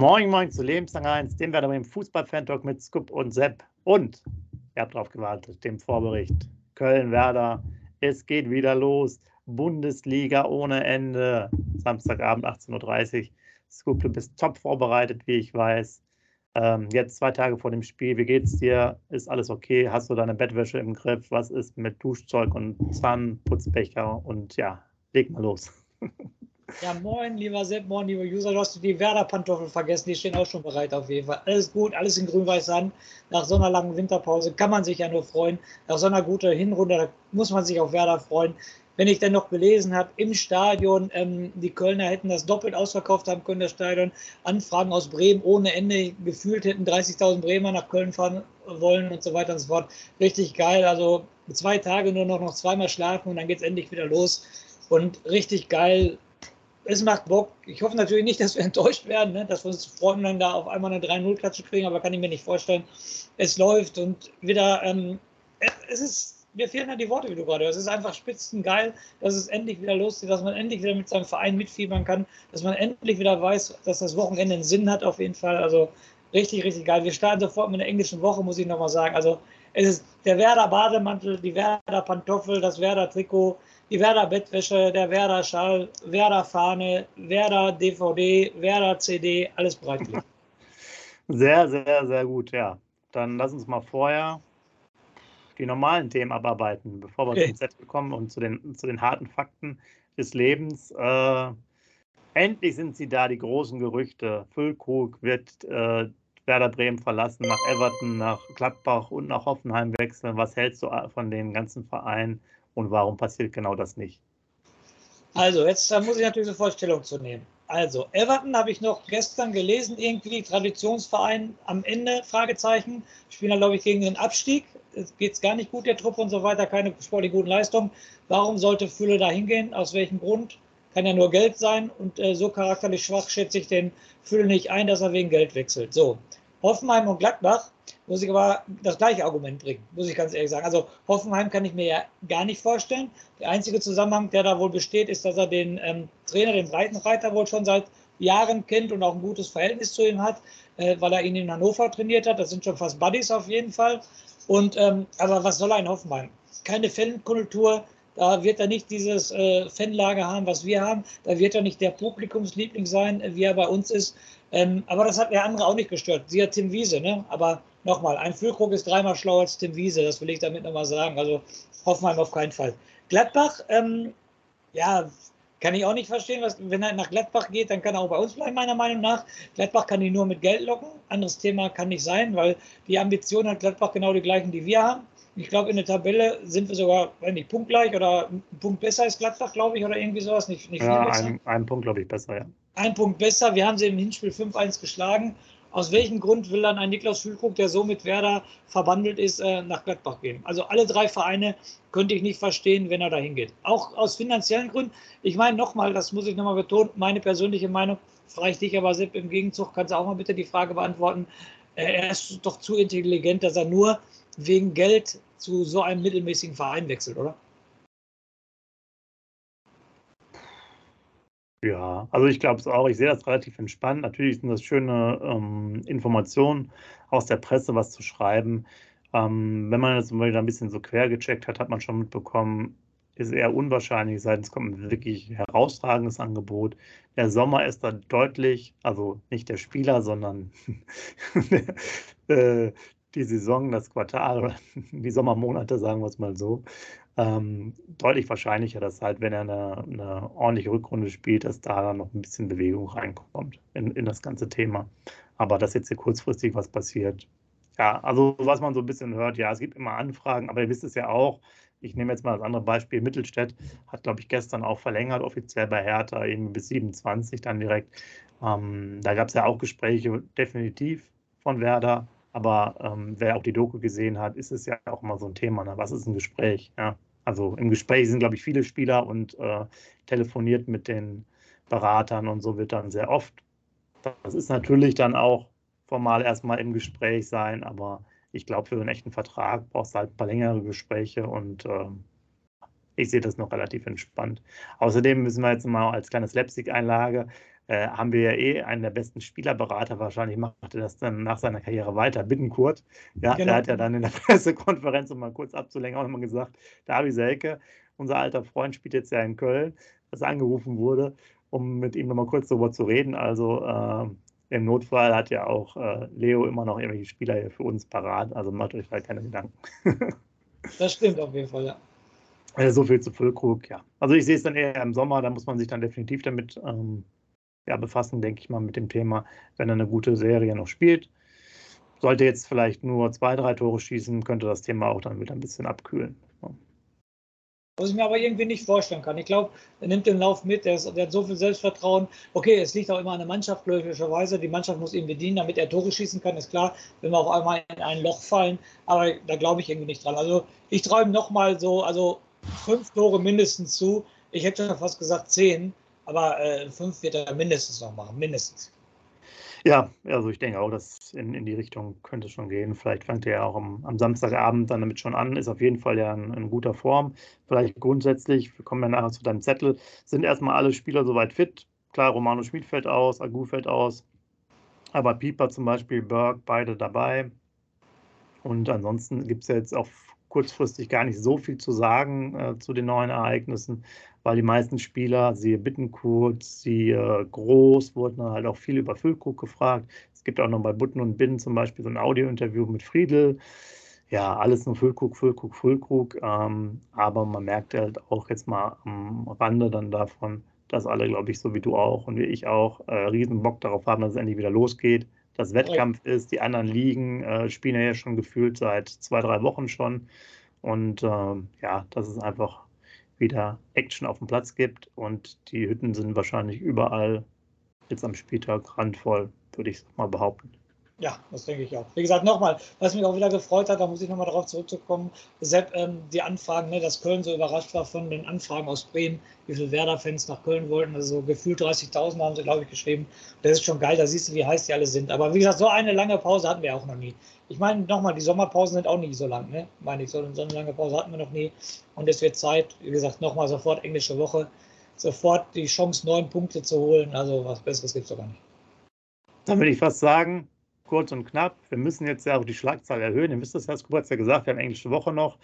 Moin, moin zu Lebenslang 1, dem werden wir im Fußball-Fan-Talk mit Scoop und Sepp. Und, ihr habt drauf gewartet, dem Vorbericht. Köln-Werder, es geht wieder los. Bundesliga ohne Ende. Samstagabend 18.30 Uhr. Scoop, du bist top vorbereitet, wie ich weiß. Ähm, jetzt zwei Tage vor dem Spiel, wie geht's dir? Ist alles okay? Hast du deine Bettwäsche im Griff? Was ist mit Duschzeug und Zahnputzbecher? Und ja, leg mal los. Ja, moin, lieber Sepp, moin, lieber User. Du hast die Werder-Pantoffeln vergessen, die stehen auch schon bereit auf jeden Fall. Alles gut, alles in grün-weiß an. Nach so einer langen Winterpause kann man sich ja nur freuen. Nach so einer guten Hinrunde da muss man sich auf Werder freuen. Wenn ich dann noch gelesen habe, im Stadion, ähm, die Kölner hätten das doppelt ausverkauft haben können, das Stadion. Anfragen aus Bremen ohne Ende. Gefühlt hätten 30.000 Bremer nach Köln fahren wollen und so weiter und so fort. Richtig geil. Also zwei Tage nur noch, noch zweimal schlafen und dann geht es endlich wieder los. Und richtig geil es macht Bock. Ich hoffe natürlich nicht, dass wir enttäuscht werden, ne? dass wir uns freuen, dann da auf einmal eine 3-0-Klatsche kriegen, aber kann ich mir nicht vorstellen. Es läuft und wieder, ähm, es ist, mir fehlen da die Worte, wie du gerade hörst. Es ist einfach spitzengeil, dass es endlich wieder losgeht, dass man endlich wieder mit seinem Verein mitfiebern kann, dass man endlich wieder weiß, dass das Wochenende einen Sinn hat, auf jeden Fall. Also richtig, richtig geil. Wir starten sofort mit einer englischen Woche, muss ich nochmal sagen. Also es ist der Werder Bademantel, die Werder Pantoffel, das Werder Trikot, die Werder Bettwäsche, der Werder Schal, Werder Fahne, Werder DVD, Werder CD, alles bereit. Sehr, sehr, sehr gut, ja. Dann lass uns mal vorher die normalen Themen abarbeiten, bevor wir okay. zum Set kommen und zu den, zu den harten Fakten des Lebens. Äh, endlich sind sie da, die großen Gerüchte. Füllkrug wird äh, Werder Bremen verlassen, nach Everton, nach Gladbach und nach Hoffenheim wechseln. Was hältst du von den ganzen Vereinen? Und warum passiert genau das nicht? Also, jetzt muss ich natürlich eine Vorstellung zu nehmen. Also, Everton habe ich noch gestern gelesen, irgendwie Traditionsverein am Ende, Fragezeichen. Spielen da, glaube ich, gegen den Abstieg. Es geht gar nicht gut, der Trupp und so weiter, keine sportlich guten Leistungen. Warum sollte Fülle da hingehen? Aus welchem Grund? Kann ja nur Geld sein und äh, so charakterlich schwach schätze ich den Fülle nicht ein, dass er wegen Geld wechselt. So, Hoffenheim und Gladbach muss ich aber das gleiche Argument bringen, muss ich ganz ehrlich sagen. Also Hoffenheim kann ich mir ja gar nicht vorstellen. Der einzige Zusammenhang, der da wohl besteht, ist, dass er den ähm, Trainer, den Breitenreiter, wohl schon seit Jahren kennt und auch ein gutes Verhältnis zu ihm hat, äh, weil er ihn in Hannover trainiert hat. Das sind schon fast Buddies auf jeden Fall. Und ähm, aber was soll ein Hoffenheim? Keine Fankultur, da wird er nicht dieses äh, Fanlager haben, was wir haben. Da wird er nicht der Publikumsliebling sein, wie er bei uns ist. Ähm, aber das hat der andere auch nicht gestört. Sie hat Tim Wiese, ne? Aber nochmal, ein Füllkrug ist dreimal schlauer als Tim Wiese, das will ich damit nochmal sagen. Also Hoffenheim auf keinen Fall. Gladbach, ähm, ja, kann ich auch nicht verstehen, was, wenn er nach Gladbach geht, dann kann er auch bei uns bleiben, meiner Meinung nach. Gladbach kann ihn nur mit Geld locken. Anderes Thema kann nicht sein, weil die Ambitionen hat Gladbach genau die gleichen, die wir haben. Ich glaube, in der Tabelle sind wir sogar, wenn nicht punktgleich oder ein Punkt besser als Gladbach, glaube ich, oder irgendwie sowas. Nicht, nicht ja, ein, ein Punkt, glaube ich, besser, ja. Ein Punkt besser. Wir haben sie im Hinspiel 5-1 geschlagen. Aus welchem Grund will dann ein Niklas Füllkrug, der so mit Werder verbandelt ist, äh, nach Gladbach gehen? Also alle drei Vereine könnte ich nicht verstehen, wenn er dahin geht. Auch aus finanziellen Gründen. Ich meine nochmal, das muss ich nochmal betonen, meine persönliche Meinung, frage ich dich aber Sepp im Gegenzug, kannst du auch mal bitte die Frage beantworten. Äh, er ist doch zu intelligent, dass er nur wegen Geld zu so einem mittelmäßigen Verein wechselt, oder? Ja, also ich glaube es auch. Ich sehe das relativ entspannt. Natürlich sind das schöne ähm, Informationen aus der Presse, was zu schreiben. Ähm, wenn man das mal wieder ein bisschen so quer gecheckt hat, hat man schon mitbekommen, ist eher unwahrscheinlich, seitens kommt ein wirklich herausragendes Angebot. Der Sommer ist da deutlich, also nicht der Spieler, sondern äh, die Saison, das Quartal, die Sommermonate, sagen wir es mal so, ähm, deutlich wahrscheinlicher, dass halt, wenn er eine, eine, ordentliche Rückrunde spielt, dass da dann noch ein bisschen Bewegung reinkommt in, in das ganze Thema. Aber dass jetzt hier kurzfristig was passiert, ja, also was man so ein bisschen hört, ja, es gibt immer Anfragen, aber ihr wisst es ja auch, ich nehme jetzt mal das andere Beispiel, Mittelstädt hat, glaube ich, gestern auch verlängert, offiziell bei Hertha, eben bis 27 dann direkt. Ähm, da gab es ja auch Gespräche, definitiv von Werder, aber ähm, wer auch die Doku gesehen hat, ist es ja auch immer so ein Thema. Ne? Was ist ein Gespräch? Ja? Also im Gespräch sind, glaube ich, viele Spieler und äh, telefoniert mit den Beratern und so wird dann sehr oft. Das ist natürlich dann auch formal erstmal im Gespräch sein, aber ich glaube, für einen echten Vertrag brauchst du halt ein paar längere Gespräche und äh, ich sehe das noch relativ entspannt. Außerdem müssen wir jetzt mal als kleine Slapstick-Einlage äh, haben wir ja eh einen der besten Spielerberater. Wahrscheinlich macht er das dann nach seiner Karriere weiter. Bittenkurt. Ja, genau. der hat ja dann in der Pressekonferenz, um mal kurz abzulenken, auch nochmal gesagt, Davi Selke, unser alter Freund, spielt jetzt ja in Köln, dass angerufen wurde, um mit ihm nochmal kurz darüber zu reden. Also äh, im Notfall hat ja auch äh, Leo immer noch irgendwelche Spieler hier für uns parat. Also macht euch halt keine Gedanken. das stimmt auf jeden Fall, ja. Also so viel zu Füllkrug, ja. Also ich sehe es dann eher im Sommer, da muss man sich dann definitiv damit ähm, ja, befassen, denke ich mal, mit dem Thema, wenn er eine gute Serie noch spielt. Sollte jetzt vielleicht nur zwei, drei Tore schießen, könnte das Thema auch dann wieder ein bisschen abkühlen. Was ich mir aber irgendwie nicht vorstellen kann. Ich glaube, er nimmt den Lauf mit, der, ist, der, hat so viel Selbstvertrauen. Okay, es liegt auch immer an der Mannschaft, logischerweise. Die Mannschaft muss ihn bedienen, damit er Tore schießen kann, ist klar, wenn wir auf einmal in ein Loch fallen. Aber da glaube ich irgendwie nicht dran. Also ich träume nochmal so, also fünf Tore mindestens zu. Ich hätte schon fast gesagt zehn, aber äh, fünf wird er mindestens noch machen, mindestens. Ja, also ich denke auch, dass in, in die Richtung könnte es schon gehen. Vielleicht fängt er ja auch am, am, Samstagabend dann damit schon an, ist auf jeden Fall ja in, in, guter Form. Vielleicht grundsätzlich, wir kommen ja nachher zu deinem Zettel, sind erstmal alle Spieler soweit fit. Klar, Romano Schmid fällt aus, Agu fällt aus, aber Pieper zum Beispiel, Berg, beide dabei. Und ansonsten gibt es ja jetzt auch kurzfristig gar nicht so viel zu sagen äh, zu den neuen Ereignissen weil die meisten Spieler, siehe Bittenkurt, siehe Groß, wurden halt auch viel über Füllkrug gefragt. Es gibt auch noch bei Butten und Binnen zum Beispiel so ein Audio-Interview mit Friedel. Ja, alles nur Füllkrug, Füllkrug, Füllkrug. Ähm, aber man merkt halt auch jetzt mal am Rande dann davon, dass alle, glaube ich, so wie du auch und wie ich auch, äh, riesen Bock darauf haben, dass es endlich wieder losgeht. Dass Wettkampf ist, die anderen Ligen äh, spielen ja schon gefühlt seit zwei, drei Wochen schon. Und äh, ja, das ist einfach wieder Action auf dem Platz gibt und die Hütten sind wahrscheinlich überall jetzt am Spieltag randvoll, würde ich mal behaupten. Ja, das denke ich auch. Wie gesagt, nochmal, was mich auch wieder gefreut hat, da muss ich nochmal darauf zurückzukommen, Sepp, ähm, die Anfragen, ne, dass Köln so überrascht war von den Anfragen aus Bremen, wie viele Werder-Fans nach Köln wollten. Also gefühlt 30.000 haben sie, glaube ich, geschrieben. Das ist schon geil, da siehst du, wie heiß die alle sind. Aber wie gesagt, so eine lange Pause hatten wir auch noch nie. Ich meine, nochmal, die Sommerpausen sind auch nie so lang, ne? Meine ich, so, so eine lange Pause hatten wir noch nie. Und es wird Zeit, wie gesagt, nochmal sofort englische Woche, sofort die Chance, neun Punkte zu holen. Also was Besseres gibt es doch gar nicht. Dann würde ich fast sagen, kurz und knapp. Wir müssen jetzt ja auch die Schlagzahl erhöhen. Ihr wisst das, Herr es ja gesagt, wir haben englische Woche noch.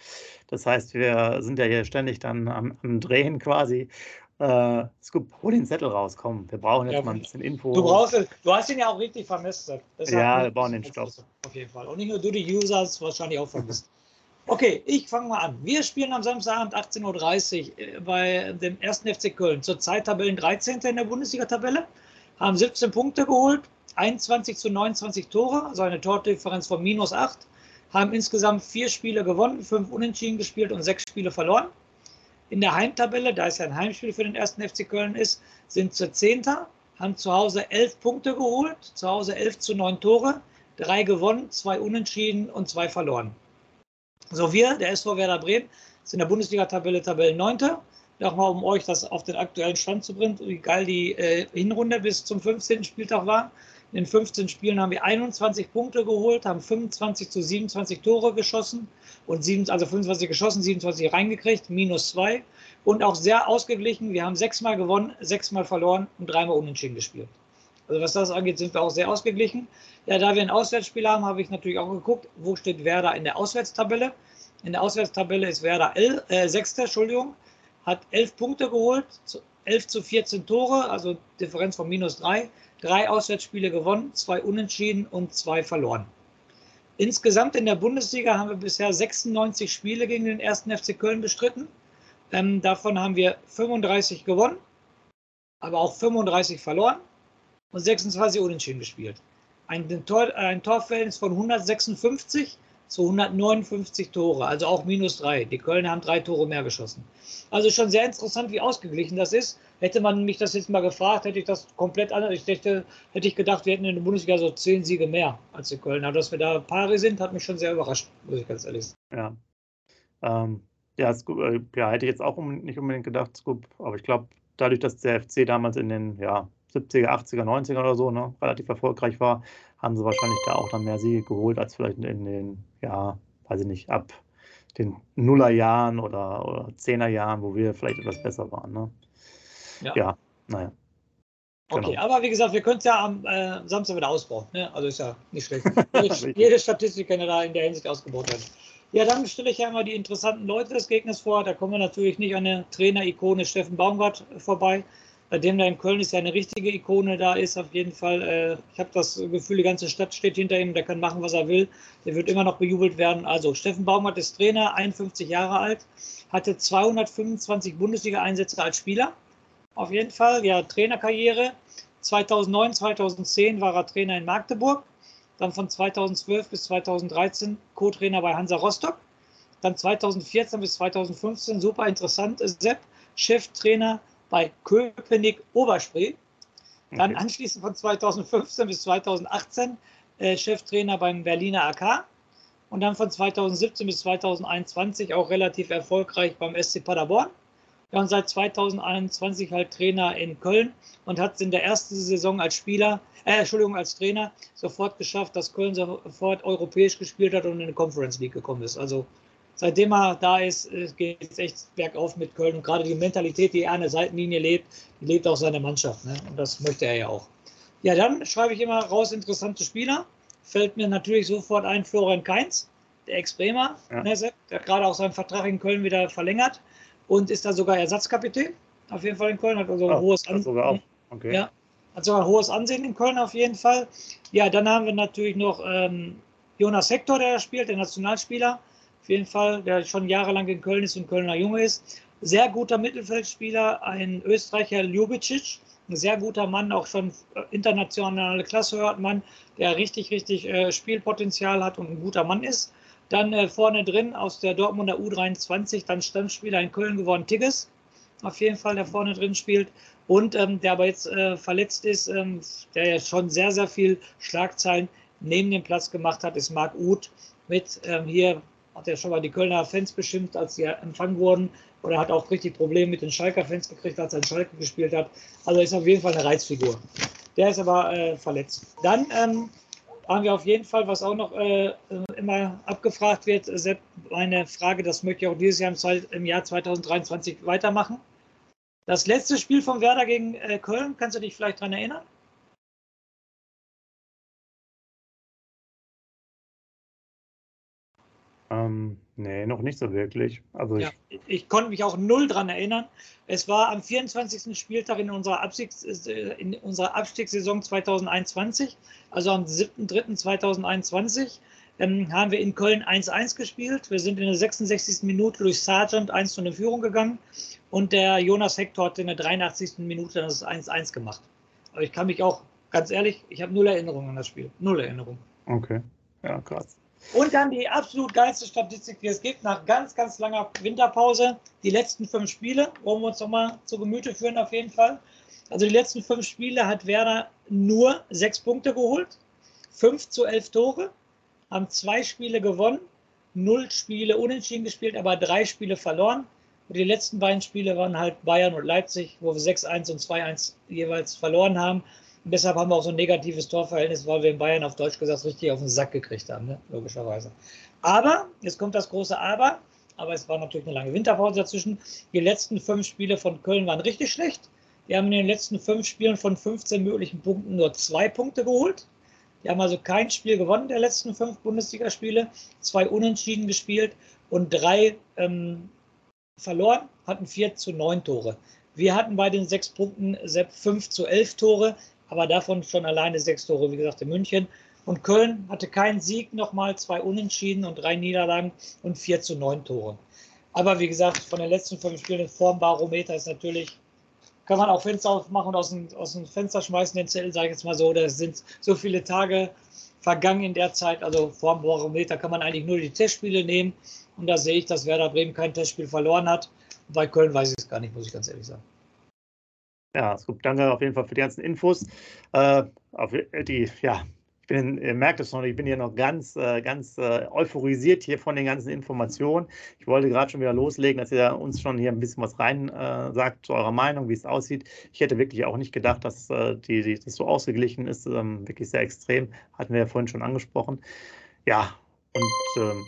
Das heißt, wir sind ja hier ständig dann am, am Drehen quasi. Äh, Scoop, hol den Zettel raus, komm. Wir brauchen jetzt ja, mal ein bisschen Info. Du, brauchst, du hast ihn ja auch richtig vermisst. ja, wir brauchen den Stopp. Auf jeden Fall. Und nicht nur du, die User, hast wahrscheinlich auch vermisst. Okay, ich fange mal an. Wir spielen am Samstagabend 18.30 Uhr äh, bei dem 1. FC Köln. Zurzeit Tabellen 13. in der Bundesliga-Tabelle. Haben 17 Punkte geholt, 21 zu 29 Tore, also eine Tordifferenz von minus 8. Haben insgesamt vier Spiele gewonnen, fünf Unentschieden gespielt und sechs Spiele verloren. In der Heimtabelle, da es ja ein Heimspiel für den ersten FC Köln ist, sind sie Zehnter, haben zu Hause elf Punkte geholt, zu Hause elf zu neun Tore, drei gewonnen, zwei Unentschieden und zwei verloren. So, wir, der SV Werder Bremen, sind in der Bundesliga-Tabelle Tabellen Neunter. Nochmal, um euch das auf den aktuellen Stand zu bringen, wie geil die äh, Hinrunde bis zum 15. Spieltag war. In den 15 Spielen haben wir 21 Punkte geholt, haben 25 zu 27 Tore geschossen und 7, also 25 geschossen, 27 reingekriegt, minus 2. Und auch sehr ausgeglichen. Wir haben sechsmal gewonnen, sechsmal verloren und dreimal unentschieden gespielt. Also was das angeht, sind wir auch sehr ausgeglichen. Ja, da wir ein Auswärtsspiel haben, habe ich natürlich auch geguckt, wo steht Werder in der Auswärtstabelle. In der Auswärtstabelle ist Werder El, äh, Sechster, Entschuldigung, hat 11 Punkte geholt, 11 zu 14 Tore, also Differenz von minus 3 drei Auswärtsspiele gewonnen, zwei unentschieden und zwei verloren. Insgesamt in der Bundesliga haben wir bisher 96 Spiele gegen den ersten FC Köln bestritten. Ähm, davon haben wir 35 gewonnen, aber auch 35 verloren und 26 unentschieden gespielt. Ein, Tor, ein Torverhältnis von 156 zu 159 Tore, also auch minus drei. Die Kölner haben drei Tore mehr geschossen. Also schon sehr interessant, wie ausgeglichen das ist. Hätte man mich das jetzt mal gefragt, hätte ich das komplett anders. Ich hätte, hätte ich gedacht, wir hätten in der Bundesliga so zehn Siege mehr als die Kölner. Dass wir da Paare sind, hat mich schon sehr überrascht, muss ich ganz ehrlich sagen. Ja. Ähm, ja, Scoop, äh, ja, hätte ich jetzt auch nicht unbedingt gedacht, Scoop, aber ich glaube, dadurch, dass der FC damals in den ja, 70er, 80er, 90er oder so ne, relativ erfolgreich war, haben sie wahrscheinlich da auch dann mehr Siege geholt als vielleicht in den, ja, weiß ich nicht, ab den Nullerjahren oder, oder Zehnerjahren, wo wir vielleicht etwas besser waren. Ne? Ja. ja, naja. Okay, genau. aber wie gesagt, wir können es ja am äh, Samstag wieder ausbauen. Ne? Also ist ja nicht schlecht. jede, jede Statistik kann ja da in der Hinsicht ausgebaut werden. Ja, dann stelle ich ja immer die interessanten Leute des Gegners vor. Da kommen wir natürlich nicht an der Trainer-Ikone Steffen Baumgart vorbei, bei dem da in Köln ist ja eine richtige Ikone da ist. Auf jeden Fall, äh, ich habe das Gefühl, die ganze Stadt steht hinter ihm, der kann machen, was er will. Der wird immer noch bejubelt werden. Also, Steffen Baumgart ist Trainer, 51 Jahre alt, hatte 225 Bundesliga-Einsätze als Spieler. Auf jeden Fall, ja, Trainerkarriere. 2009, 2010 war er Trainer in Magdeburg dann von 2012 bis 2013 Co-Trainer bei Hansa Rostock, dann 2014 bis 2015, super interessant, Sepp, Cheftrainer bei Köpenick Oberspree, dann okay. anschließend von 2015 bis 2018 äh, Cheftrainer beim Berliner AK und dann von 2017 bis 2021 auch relativ erfolgreich beim SC Paderborn. Ja, und seit 2021 halt Trainer in Köln und hat es in der ersten Saison als Spieler äh, Entschuldigung, als Trainer sofort geschafft, dass Köln sofort europäisch gespielt hat und in die Conference League gekommen ist. Also seitdem er da ist, äh, geht es echt bergauf mit Köln. Und gerade die Mentalität, die er an der Seitenlinie lebt, die lebt auch seine Mannschaft. Ne? Und das möchte er ja auch. Ja, dann schreibe ich immer raus interessante Spieler. Fällt mir natürlich sofort ein Florian Kainz, der Ex-Bremer, ja. ne, der hat gerade auch seinen Vertrag in Köln wieder verlängert und ist da sogar Ersatzkapitän. Auf jeden Fall in Köln, hat also ein oh, hohes Ansehen. Okay. Ja, hat sogar ein hohes Ansehen in Köln auf jeden Fall. Ja, dann haben wir natürlich noch ähm, Jonas Hector, der spielt, der Nationalspieler. Jeden Fall, der schon jahrelang in Köln ist und Kölner Junge ist. Sehr guter Mittelfeldspieler, ein Österreicher Ljubicic, ein sehr guter Mann, auch schon internationale Klasse hört man, der richtig, richtig äh, Spielpotenzial hat und ein guter Mann ist. Dann äh, vorne drin aus der Dortmunder U23, dann Stammspieler in Köln geworden, Tigges. Auf jeden Fall, der vorne drin spielt und ähm, der aber jetzt äh, verletzt ist, ähm, der ja schon sehr, sehr viel Schlagzeilen neben dem Platz gemacht hat, ist Marc Uth mit ähm, hier hat er schon mal die Kölner Fans beschimpft, als sie empfangen wurden oder hat auch richtig Probleme mit den Schalker Fans gekriegt, als er in Schalke gespielt hat. Also ist auf jeden Fall eine Reizfigur. Der ist aber äh, verletzt. Dann ähm, haben wir auf jeden Fall, was auch noch äh, immer abgefragt wird, Sepp, eine Frage, das möchte ich auch dieses Jahr im, im Jahr 2023 weitermachen. Das letzte Spiel von Werder gegen äh, Köln, kannst du dich vielleicht daran erinnern? Ähm, nee, noch nicht so wirklich. Also ja, ich, ich, konnte mich auch null daran erinnern. Es war am 24. Spieltag in unserer, Abstiegs, äh, in unserer Abstiegssaison 2021, also am 7.3.2021 ähm, haben wir in Köln 1-1 gespielt. Wir sind in der 66. Minute durch Sargent 1 zu einer Führung gegangen und der Jonas Hector hat in der 83. Minute das 1-1 gemacht. Aber ich kann mich auch, ganz ehrlich, ich habe null Erinnerungen an das Spiel. Null Erinnerungen. Okay, ja, krass. Und dann die absolut geilste Statistik, die es gibt, nach ganz, ganz langer Winterpause. Die letzten fünf Spiele, wollen wir uns nochmal zu Gemüte führen, auf jeden Fall. Also die letzten fünf Spiele hat Werder nur sechs Punkte geholt, fünf zu elf Tore haben zwei Spiele gewonnen, null Spiele unentschieden gespielt, aber drei Spiele verloren. Und die letzten beiden Spiele waren halt Bayern und Leipzig, wo wir 6-1 und 2-1 jeweils verloren haben. Und deshalb haben wir auch so ein negatives Torverhältnis, weil wir in Bayern auf Deutsch gesagt richtig auf den Sack gekriegt haben, ne? logischerweise. Aber, jetzt kommt das große Aber, aber es war natürlich eine lange Winterpause dazwischen. Die letzten fünf Spiele von Köln waren richtig schlecht. Wir haben in den letzten fünf Spielen von 15 möglichen Punkten nur zwei Punkte geholt. Die haben also kein Spiel gewonnen der letzten fünf Bundesligaspiele, zwei Unentschieden gespielt und drei ähm, verloren, hatten vier zu neun Tore. Wir hatten bei den sechs Punkten fünf zu elf Tore, aber davon schon alleine sechs Tore, wie gesagt, in München. Und Köln hatte keinen Sieg, nochmal zwei Unentschieden und drei Niederlagen und vier zu neun Tore. Aber wie gesagt, von den letzten fünf Spielen, Formbarometer ist natürlich kann man auch Fenster aufmachen und aus dem, aus dem Fenster schmeißen, den Zettel, sage ich jetzt mal so. Da sind so viele Tage vergangen in der Zeit. Also vor dem Barometer kann man eigentlich nur die Testspiele nehmen. Und da sehe ich, dass Werder Bremen kein Testspiel verloren hat. Bei Köln weiß ich es gar nicht, muss ich ganz ehrlich sagen. Ja, gut, danke auf jeden Fall für die ganzen Infos. Äh, auf die, ja, ich bin, ihr merkt es noch, ich bin hier noch ganz, äh, ganz äh, euphorisiert hier von den ganzen Informationen. Ich wollte gerade schon wieder loslegen, dass ihr uns schon hier ein bisschen was rein äh, sagt zu eurer Meinung, wie es aussieht. Ich hätte wirklich auch nicht gedacht, dass äh, die, die, das so ausgeglichen ist, ähm, wirklich sehr extrem. Hatten wir ja vorhin schon angesprochen. Ja, und ähm,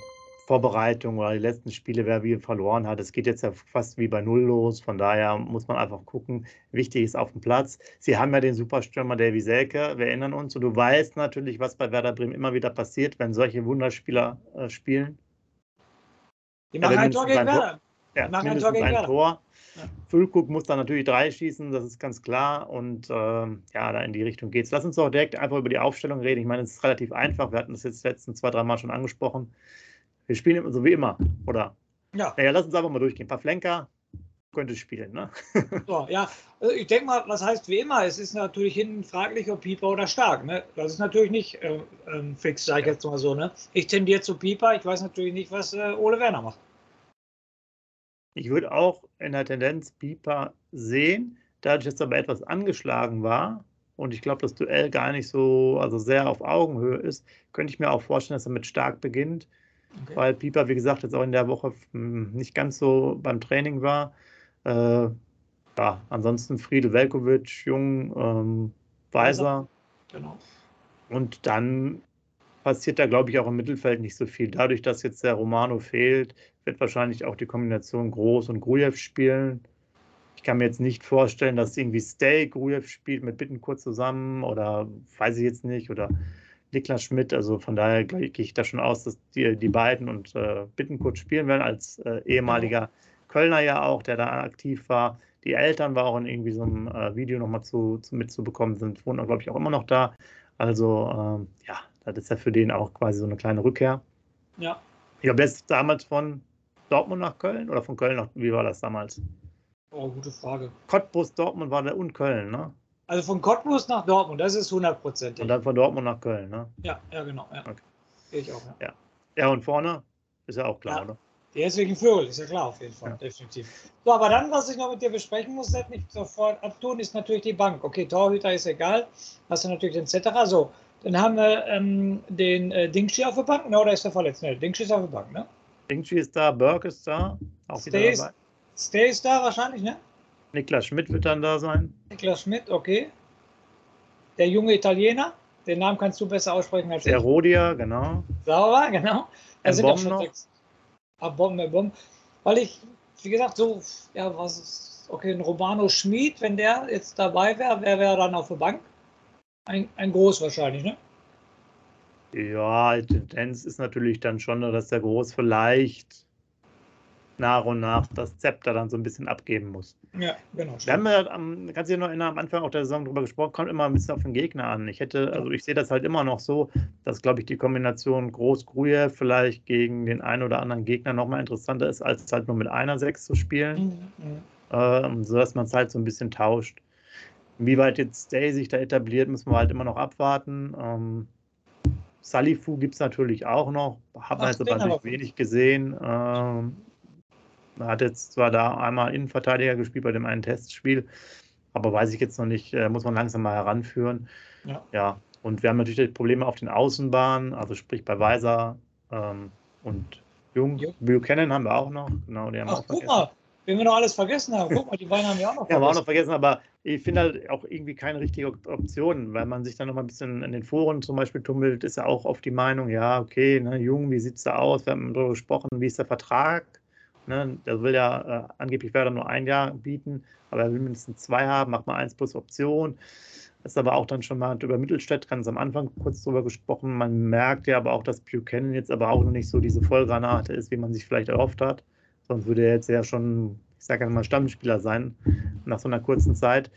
Vorbereitung oder die letzten Spiele, wer wie verloren hat. Es geht jetzt ja fast wie bei Null los. Von daher muss man einfach gucken. Wichtig ist auf dem Platz. Sie haben ja den Superstürmer Davy Selke, wir erinnern uns. Und du weißt natürlich, was bei Werder Bremen immer wieder passiert, wenn solche Wunderspieler äh, spielen. Die machen ein Tor gegen Werder. Ja, die machen ein Tor gegen Werder. Tor. Ja. Füllkrug muss dann natürlich drei schießen, das ist ganz klar. Und ähm, ja, da in die Richtung geht's. Lass uns doch direkt einfach über die Aufstellung reden. Ich meine, es ist relativ einfach. Wir hatten das jetzt letzten zwei, drei Mal schon angesprochen. Wir spielen so wie immer, oder? Ja. Naja, lass uns einfach mal durchgehen. Flenker könnte spielen, ne? So, ja, also ich denke mal, was heißt wie immer? Es ist natürlich hinten fraglich, ob Pieper oder Stark, ne? Das ist natürlich nicht äh, ähm, fix, sage ich ja. jetzt mal so, ne? Ich tendiere zu Pieper, ich weiß natürlich nicht, was äh, Ole Werner macht. Ich würde auch in der Tendenz Pieper sehen, dadurch, dass er aber etwas angeschlagen war und ich glaube, das Duell gar nicht so, also sehr auf Augenhöhe ist, könnte ich mir auch vorstellen, dass er mit Stark beginnt Okay. Weil Pieper, wie gesagt, jetzt auch in der Woche hm, nicht ganz so beim Training war. Äh, ja, ansonsten Friedel Velkovic, Jung, ähm, Weiser. Genau. Und dann passiert da, glaube ich, auch im Mittelfeld nicht so viel. Dadurch, dass jetzt der Romano fehlt, wird wahrscheinlich auch die Kombination Groß und Grujew spielen. Ich kann mir jetzt nicht vorstellen, dass irgendwie Stay Grujew spielt mit Bittenkurt zusammen oder weiß ich jetzt nicht oder Niklas Schmidt. Also von daher gehe ich da schon aus, dass die, die beiden und äh, Bittenkurt spielen werden, als äh, ehemaliger Kölner ja auch, der da aktiv war. Die Eltern waren auch in irgendwie so einem äh, Video nochmal zu, zu, mitzubekommen, sind, wohnen, glaube ich, auch immer noch da. Also ähm, ja, das ist ja für den auch quasi so eine kleine Rückkehr. Ja. Ich glaube, der ist damals von Dortmund nach Köln oder von Köln nach, wie war das damals? Oh, gute Frage. Cottbus, Dortmund war der und Köln, ne? Also von Cottbus nach Dortmund, das ist hundertprozentig. Und dann von Dortmund nach Köln, ne? Ja, ja, genau. Ja. Okay. Ich auch, ja. ja. Ja, und vorne ist ja auch klar, ja. oder? Der ist wegen Vögel, ist ja klar, auf jeden Fall, ja. definitiv. So, aber dann, was ich noch mit dir besprechen muss, das nicht sofort abtun, ist natürlich die Bank. Okay, Torhüter ist egal, hast du natürlich den Zetterer. So, dann haben wir ähm, den äh, Dingschi auf der Bank, ne, oder ist der verletzt? Ne, Dingschi ist auf der Bank, ne? Dingschi ist da, Burke ist da, auch Stay wieder dabei. Stay ist da wahrscheinlich, ne? Niklas Schmidt wird dann da sein. Niklas Schmidt, okay der junge Italiener, den Namen kannst du besser aussprechen als ich. Der Rodia, genau. Sauber, genau. Da sind Bomb noch. Sechs. Ah, Bombe, Bombe. Weil ich, wie gesagt, so, ja, was ist, okay, ein Romano Schmid, wenn der jetzt dabei wäre, wer wäre dann auf der Bank? Ein, ein Groß wahrscheinlich, ne? Ja, die Tendenz ist natürlich dann schon, dass der Groß vielleicht nach und nach das Zepter dann so ein bisschen abgeben muss. Ja, genau. Wir haben ja, am, kannst du dir noch erinnern, am Anfang auch der Saison darüber gesprochen, kommt immer ein bisschen auf den Gegner an. Ich hätte, also ich sehe das halt immer noch so, dass, glaube ich, die Kombination Groß-Gruje vielleicht gegen den einen oder anderen Gegner nochmal interessanter ist, als halt nur mit einer Sechs zu spielen. Mhm. Ähm, sodass man es halt so ein bisschen tauscht. Wie weit jetzt Stay sich da etabliert, müssen wir halt immer noch abwarten. Ähm, Salifu gibt es natürlich auch noch, hat man jetzt aber natürlich wenig gesehen. Ähm, hat jetzt zwar da einmal Innenverteidiger gespielt bei dem einen Testspiel, aber weiß ich jetzt noch nicht, äh, muss man langsam mal heranführen. Ja. ja. Und wir haben natürlich Probleme auf den Außenbahnen, also sprich bei Weiser ähm, und Jung. Ja. Buchanan haben wir auch noch. Genau, die haben Ach, auch guck mal, wenn wir noch alles vergessen haben. Guck mal, die beiden haben wir auch noch vergessen. Ja, haben wir auch noch vergessen, aber ich finde halt auch irgendwie keine richtige Option, weil man sich dann noch mal ein bisschen in den Foren zum Beispiel tummelt, ist ja auch oft die Meinung, ja, okay, ne, Jung, wie sieht es da aus? Wir haben darüber gesprochen, wie ist der Vertrag? Ne? Der will ja äh, angeblich Werder nur ein Jahr bieten, aber er will mindestens zwei haben, macht mal eins plus Option. Ist aber auch dann schon mal über Mittelstädt, ganz am Anfang kurz drüber gesprochen. Man merkt ja aber auch, dass Buchanan jetzt aber auch noch nicht so diese Vollgranate ist, wie man sich vielleicht erhofft hat. Sonst würde er jetzt ja schon, ich sage mal, Stammspieler sein nach so einer kurzen Zeit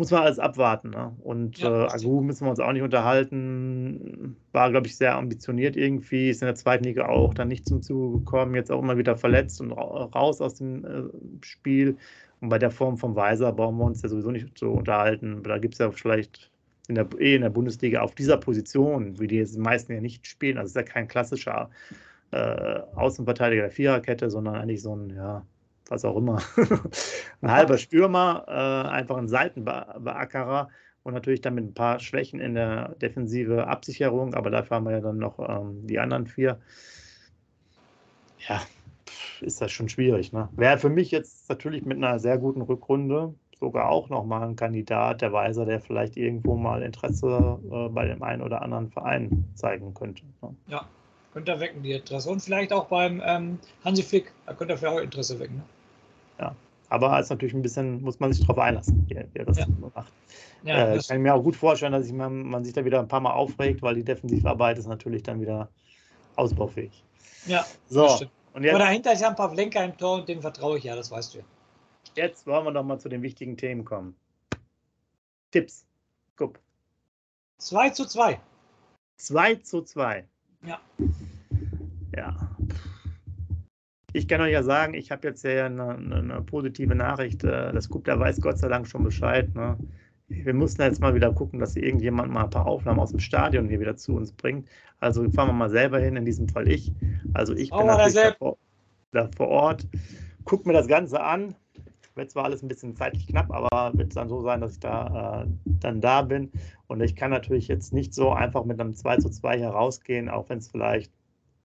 muss man alles abwarten. Ne? Und ja, äh, Agu müssen wir uns auch nicht unterhalten. War, glaube ich, sehr ambitioniert irgendwie. Ist in der zweiten Liga auch dann nicht zum Zuge gekommen. Jetzt auch immer wieder verletzt und raus aus dem äh, Spiel. Und bei der Form vom Weiser brauchen wir uns ja sowieso nicht zu unterhalten. Da gibt es ja vielleicht in der, eh in der Bundesliga auf dieser Position, wie die jetzt die meisten ja nicht spielen. Also ist ja kein klassischer äh, Außenverteidiger der Viererkette, sondern eigentlich so ein, ja, was auch immer. ein halber Stürmer, äh, einfach ein Seitenbeackerer und natürlich dann mit ein paar Schwächen in der defensive Absicherung, aber dafür haben wir ja dann noch ähm, die anderen vier. Ja, ist das schon schwierig. Ne? Wäre für mich jetzt natürlich mit einer sehr guten Rückrunde sogar auch nochmal ein Kandidat, der Weiser, der vielleicht irgendwo mal Interesse äh, bei dem einen oder anderen Verein zeigen könnte. Ne? Ja, Könnt ihr wecken, die Interesse. Und vielleicht auch beim ähm, Hansi Flick, da könnt ihr vielleicht auch Interesse wecken. Ne? Ja, aber es ist natürlich ein bisschen, muss man sich darauf einlassen, wie, wie er das ja. macht. Ja, äh, ich kann mir auch gut vorstellen, dass ich, man, man, sich da wieder ein paar Mal aufregt, weil die Defensivarbeit ist natürlich dann wieder ausbaufähig. Ja, so. Und jetzt, Aber dahinter ist ja ein Pavlenka im Tor und dem vertraue ich ja, das weißt du ja. Jetzt wollen wir doch mal zu den wichtigen Themen kommen. Tipps. Guck. 2 zu 2. 2 zu 2. Ja. Ja. Ich kann euch ja sagen, ich habe jetzt ja eine, eine, positive Nachricht. Äh, das der weiß Gott sei Dank schon Bescheid. Ne? Wir mussten jetzt mal wieder gucken, dass irgendjemand mal ein paar Aufnahmen aus dem Stadion hier wieder zu uns bringt. Also fahren wir mal selber hin, in diesem Fall ich. Also ich bin oh, natürlich da vor, da vor Ort, guck mir das Ganze an. Wird zwar alles ein bisschen zeitlich knapp, aber wird es dann so sein, dass ich da äh, dann da bin. Und ich kann natürlich jetzt nicht so einfach mit einem 2 zu 2 herausgehen, auch wenn es vielleicht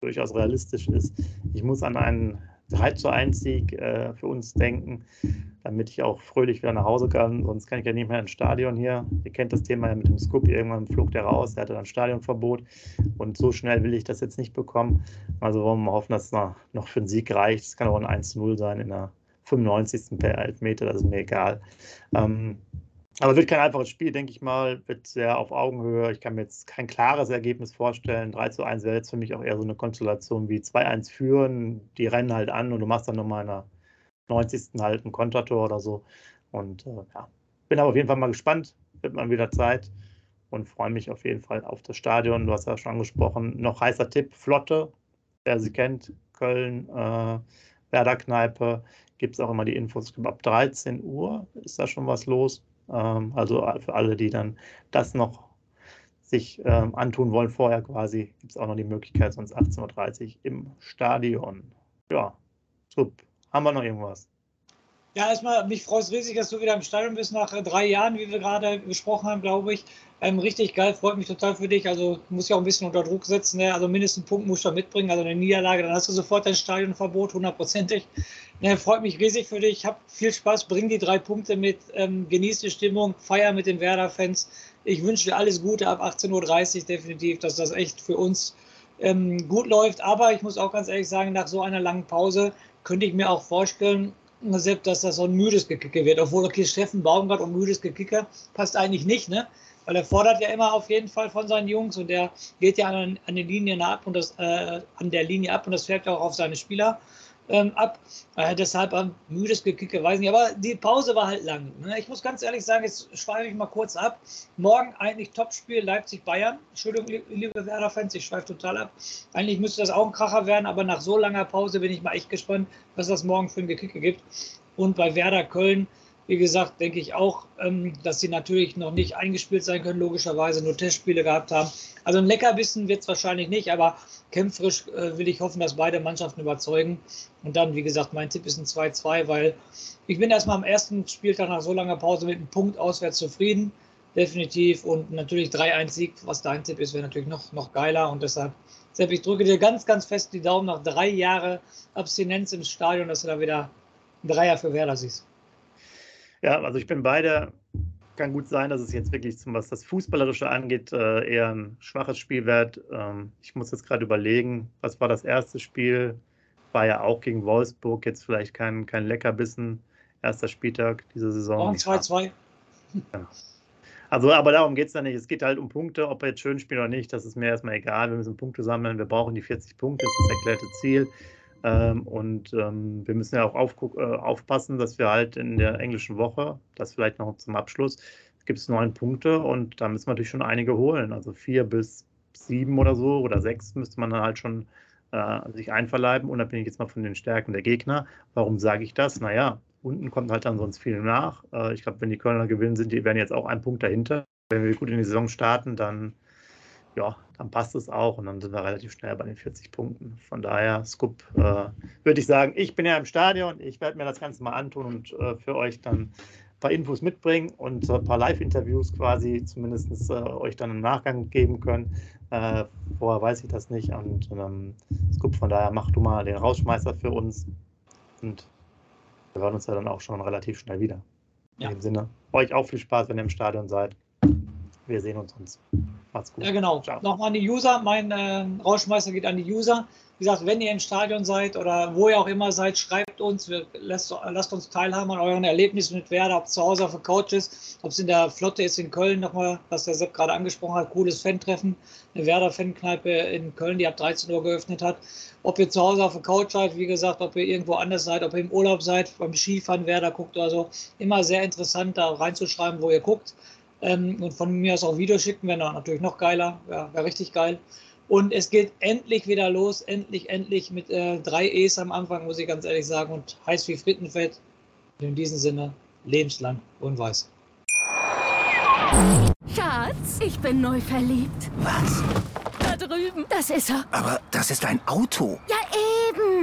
durchaus realistisch ist. Ich muss an einen 3 zu 1 Sieg äh, für uns denken, damit ich auch fröhlich wieder nach Hause kann. Sonst kann ich ja nicht mehr ins Stadion hier. Ihr kennt das Thema ja mit dem Scoop. Irgendwann flog der raus, der hatte dann Stadionverbot. Und so schnell will ich das jetzt nicht bekommen. Also wollen wir hoffen, dass es noch für einen Sieg reicht. Es kann auch ein 1-0 sein in der 95. per Elfmeter, das ist mir egal. Ähm, aber wird kein einfaches Spiel, denke ich mal, wird sehr auf Augenhöhe. Ich kann mir jetzt kein klares Ergebnis vorstellen. 3 zu 1 wäre jetzt für mich auch eher so eine Konstellation wie 2-1 führen, die rennen halt an und du machst dann nochmal in der 90. halt ein Kontertor oder so. Und äh, ja, bin aber auf jeden Fall mal gespannt. Wird mal wieder Zeit und freue mich auf jeden Fall auf das Stadion. Du hast ja schon angesprochen. Noch heißer Tipp: Flotte, wer sie kennt, Köln, äh, Werder Kneipe. Gibt es auch immer die Infos. Ab 13 Uhr ist da schon was los. Ähm, also für alle, die dann das noch sich ähm, antun wollen vorher quasi, gibt es auch noch die Möglichkeit, sonst 18.30 Uhr im Stadion. Ja, super. Haben wir noch irgendwas? Ja, erstmal, mich freut es riesig, dass du wieder im Stadion bist nach äh, drei Jahren, wie wir gerade gesprochen haben, glaube ich. Ähm, richtig geil, freut mich total für dich. Also muss ja auch ein bisschen unter Druck setzen. Ne? Also mindestens einen Punkt musst du mitbringen. Also eine Niederlage, dann hast du sofort dein Stadionverbot, hundertprozentig. Ne, freut mich riesig für dich. Hab viel Spaß, bring die drei Punkte mit, ähm, genieß die Stimmung, feier mit den Werder-Fans. Ich wünsche dir alles Gute ab 18.30 Uhr definitiv, dass das echt für uns ähm, gut läuft. Aber ich muss auch ganz ehrlich sagen, nach so einer langen Pause könnte ich mir auch vorstellen, selbst, dass das so ein müdes Gekicke wird. Obwohl, okay, Steffen Baumgart und müdes Gekicke passt eigentlich nicht, ne? Weil er fordert ja immer auf jeden Fall von seinen Jungs und der geht ja an, an den Linien ab und das, äh, an der Linie ab und das fährt ja auch auf seine Spieler ähm, ab. Äh, deshalb ein müdes Gekicke, weiß nicht. Aber die Pause war halt lang. Ne? Ich muss ganz ehrlich sagen, jetzt schweife ich mal kurz ab. Morgen eigentlich Topspiel Leipzig-Bayern. Entschuldigung, liebe Werder-Fans, ich schweife total ab. Eigentlich müsste das auch ein Kracher werden, aber nach so langer Pause bin ich mal echt gespannt, was das morgen für ein Gekicke gibt. Und bei Werder Köln wie gesagt, denke ich auch, ähm, dass sie natürlich noch nicht eingespielt sein können, logischerweise nur Testspiele gehabt haben. Also ein Leckerbissen wird es wahrscheinlich nicht, aber kämpferisch äh, will ich hoffen, dass beide Mannschaften überzeugen. Und dann, wie gesagt, mein Tipp ist ein 2-2, weil ich bin erstmal am ersten Spieltag nach so langer Pause mit einem Punkt auswärts zufrieden. Definitiv. Und natürlich 3-1-Sieg, was dein Tipp ist, wäre natürlich noch, noch geiler. Und deshalb, Sepp, ich drücke dir ganz, ganz fest die Daumen nach drei Jahren Abstinenz im Stadion, dass du da wieder ein Dreier für Werder siehst. Ja, also ich bin beide. Kann gut sein, dass es jetzt wirklich, was das Fußballerische angeht, äh, eher ein schwaches Spiel wird. Ähm, ich muss jetzt gerade überlegen, was war das erste Spiel? War ja auch gegen Wolfsburg, jetzt vielleicht kein, kein Leckerbissen. Erster Spieltag dieser Saison. 2-2. Ja. Also, aber darum geht es ja nicht. Es geht halt um Punkte, ob wir jetzt schön spielen oder nicht. Das ist mir erstmal egal. Wir müssen Punkte sammeln. Wir brauchen die 40 Punkte. Das ist das erklärte Ziel. Ähm, und ähm, wir müssen ja auch äh, aufpassen, dass wir halt in der englischen Woche, das vielleicht noch zum Abschluss, gibt es neun Punkte und da müssen wir natürlich schon einige holen. Also vier bis sieben oder so oder sechs müsste man dann halt schon äh, sich einverleiben, unabhängig jetzt mal von den Stärken der Gegner. Warum sage ich das? Naja, unten kommt halt dann sonst viel nach. Äh, ich glaube, wenn die Kölner gewinnen, sind die werden jetzt auch ein Punkt dahinter. Wenn wir gut in die Saison starten, dann ja, dann passt es auch und dann sind wir relativ schnell bei den 40 Punkten. Von daher, Scoop, äh, würde ich sagen, ich bin ja im Stadion, ich werde mir das Ganze mal antun und äh, für euch dann ein paar Infos mitbringen und ein paar Live-Interviews quasi zumindest äh, euch dann im Nachgang geben können. Äh, vorher weiß ich das nicht und ähm, Scoop, von daher mach du mal den Rausschmeißer für uns und wir hören uns ja dann auch schon relativ schnell wieder. Ja. In dem Sinne, euch auch viel Spaß, wenn ihr im Stadion seid. Wir sehen uns sonst. Macht's gut. Ja, genau. Ciao. Nochmal an die User. Mein äh, Rauschmeister geht an die User. Wie gesagt, wenn ihr im Stadion seid oder wo ihr auch immer seid, schreibt uns, wir, lasst, lasst, uns teilhaben an euren Erlebnissen mit Werder, ob zu Hause auf der Couch ist, ob es in der Flotte ist in Köln, nochmal, was der Sepp gerade angesprochen hat, cooles Fan-Treffen, eine Werder-Fankneipe in Köln, die ab 13 Uhr geöffnet hat. Ob ihr zu Hause auf der Couch seid, wie gesagt, ob ihr irgendwo anders seid, ob ihr im Urlaub seid, beim Skifahren Werder guckt oder so, immer sehr interessant, da reinzuschreiben, wo ihr guckt. Ähm, und von mir aus auch Videos schicken, wäre natürlich noch geiler, wäre wär richtig geil. Und es geht endlich wieder los, endlich, endlich mit äh, drei E's am Anfang, muss ich ganz ehrlich sagen, und heiß wie Frittenfett. In diesem Sinne, lebenslang und weiß. Schatz, ich bin neu verliebt. Was? Da drüben. Das ist er. Aber das ist ein Auto. Ja,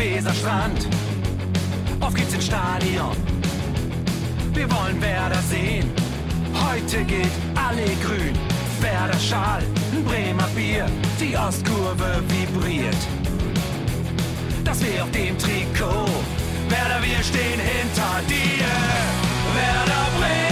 Weserstrand. Auf geht's ins Stadion. Wir wollen Werder sehen. Heute geht alle grün. Werder Schal, ein Bremer Bier. Die Ostkurve vibriert. Das wir auf dem Trikot. Werder, wir stehen hinter dir. Werder Bremen.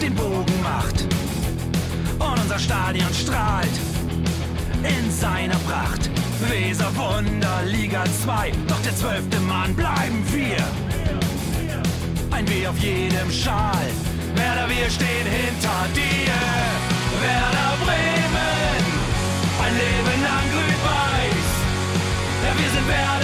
Den Bogen macht. Und unser Stadion strahlt in seiner Pracht. Weser Wunder, Liga 2, doch der zwölfte Mann bleiben wir. Ein W auf jedem Schal, Werder, wir stehen hinter dir. Werder Bremen, ein Leben lang grün-weiß. Ja, wir sind Werder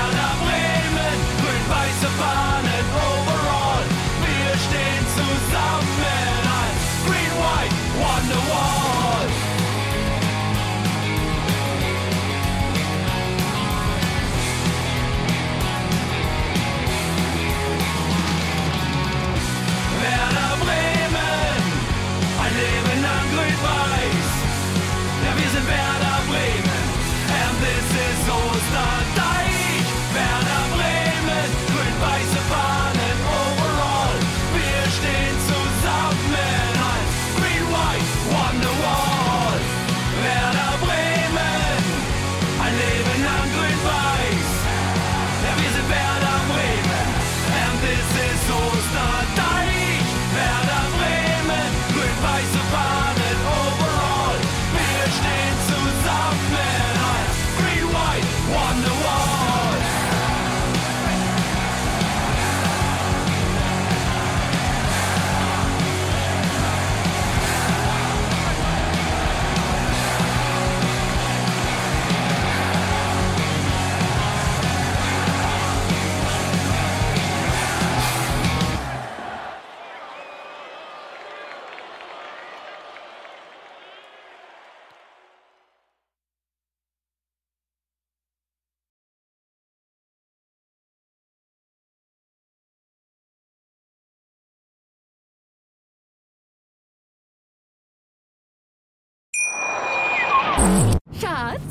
down on women with bites upon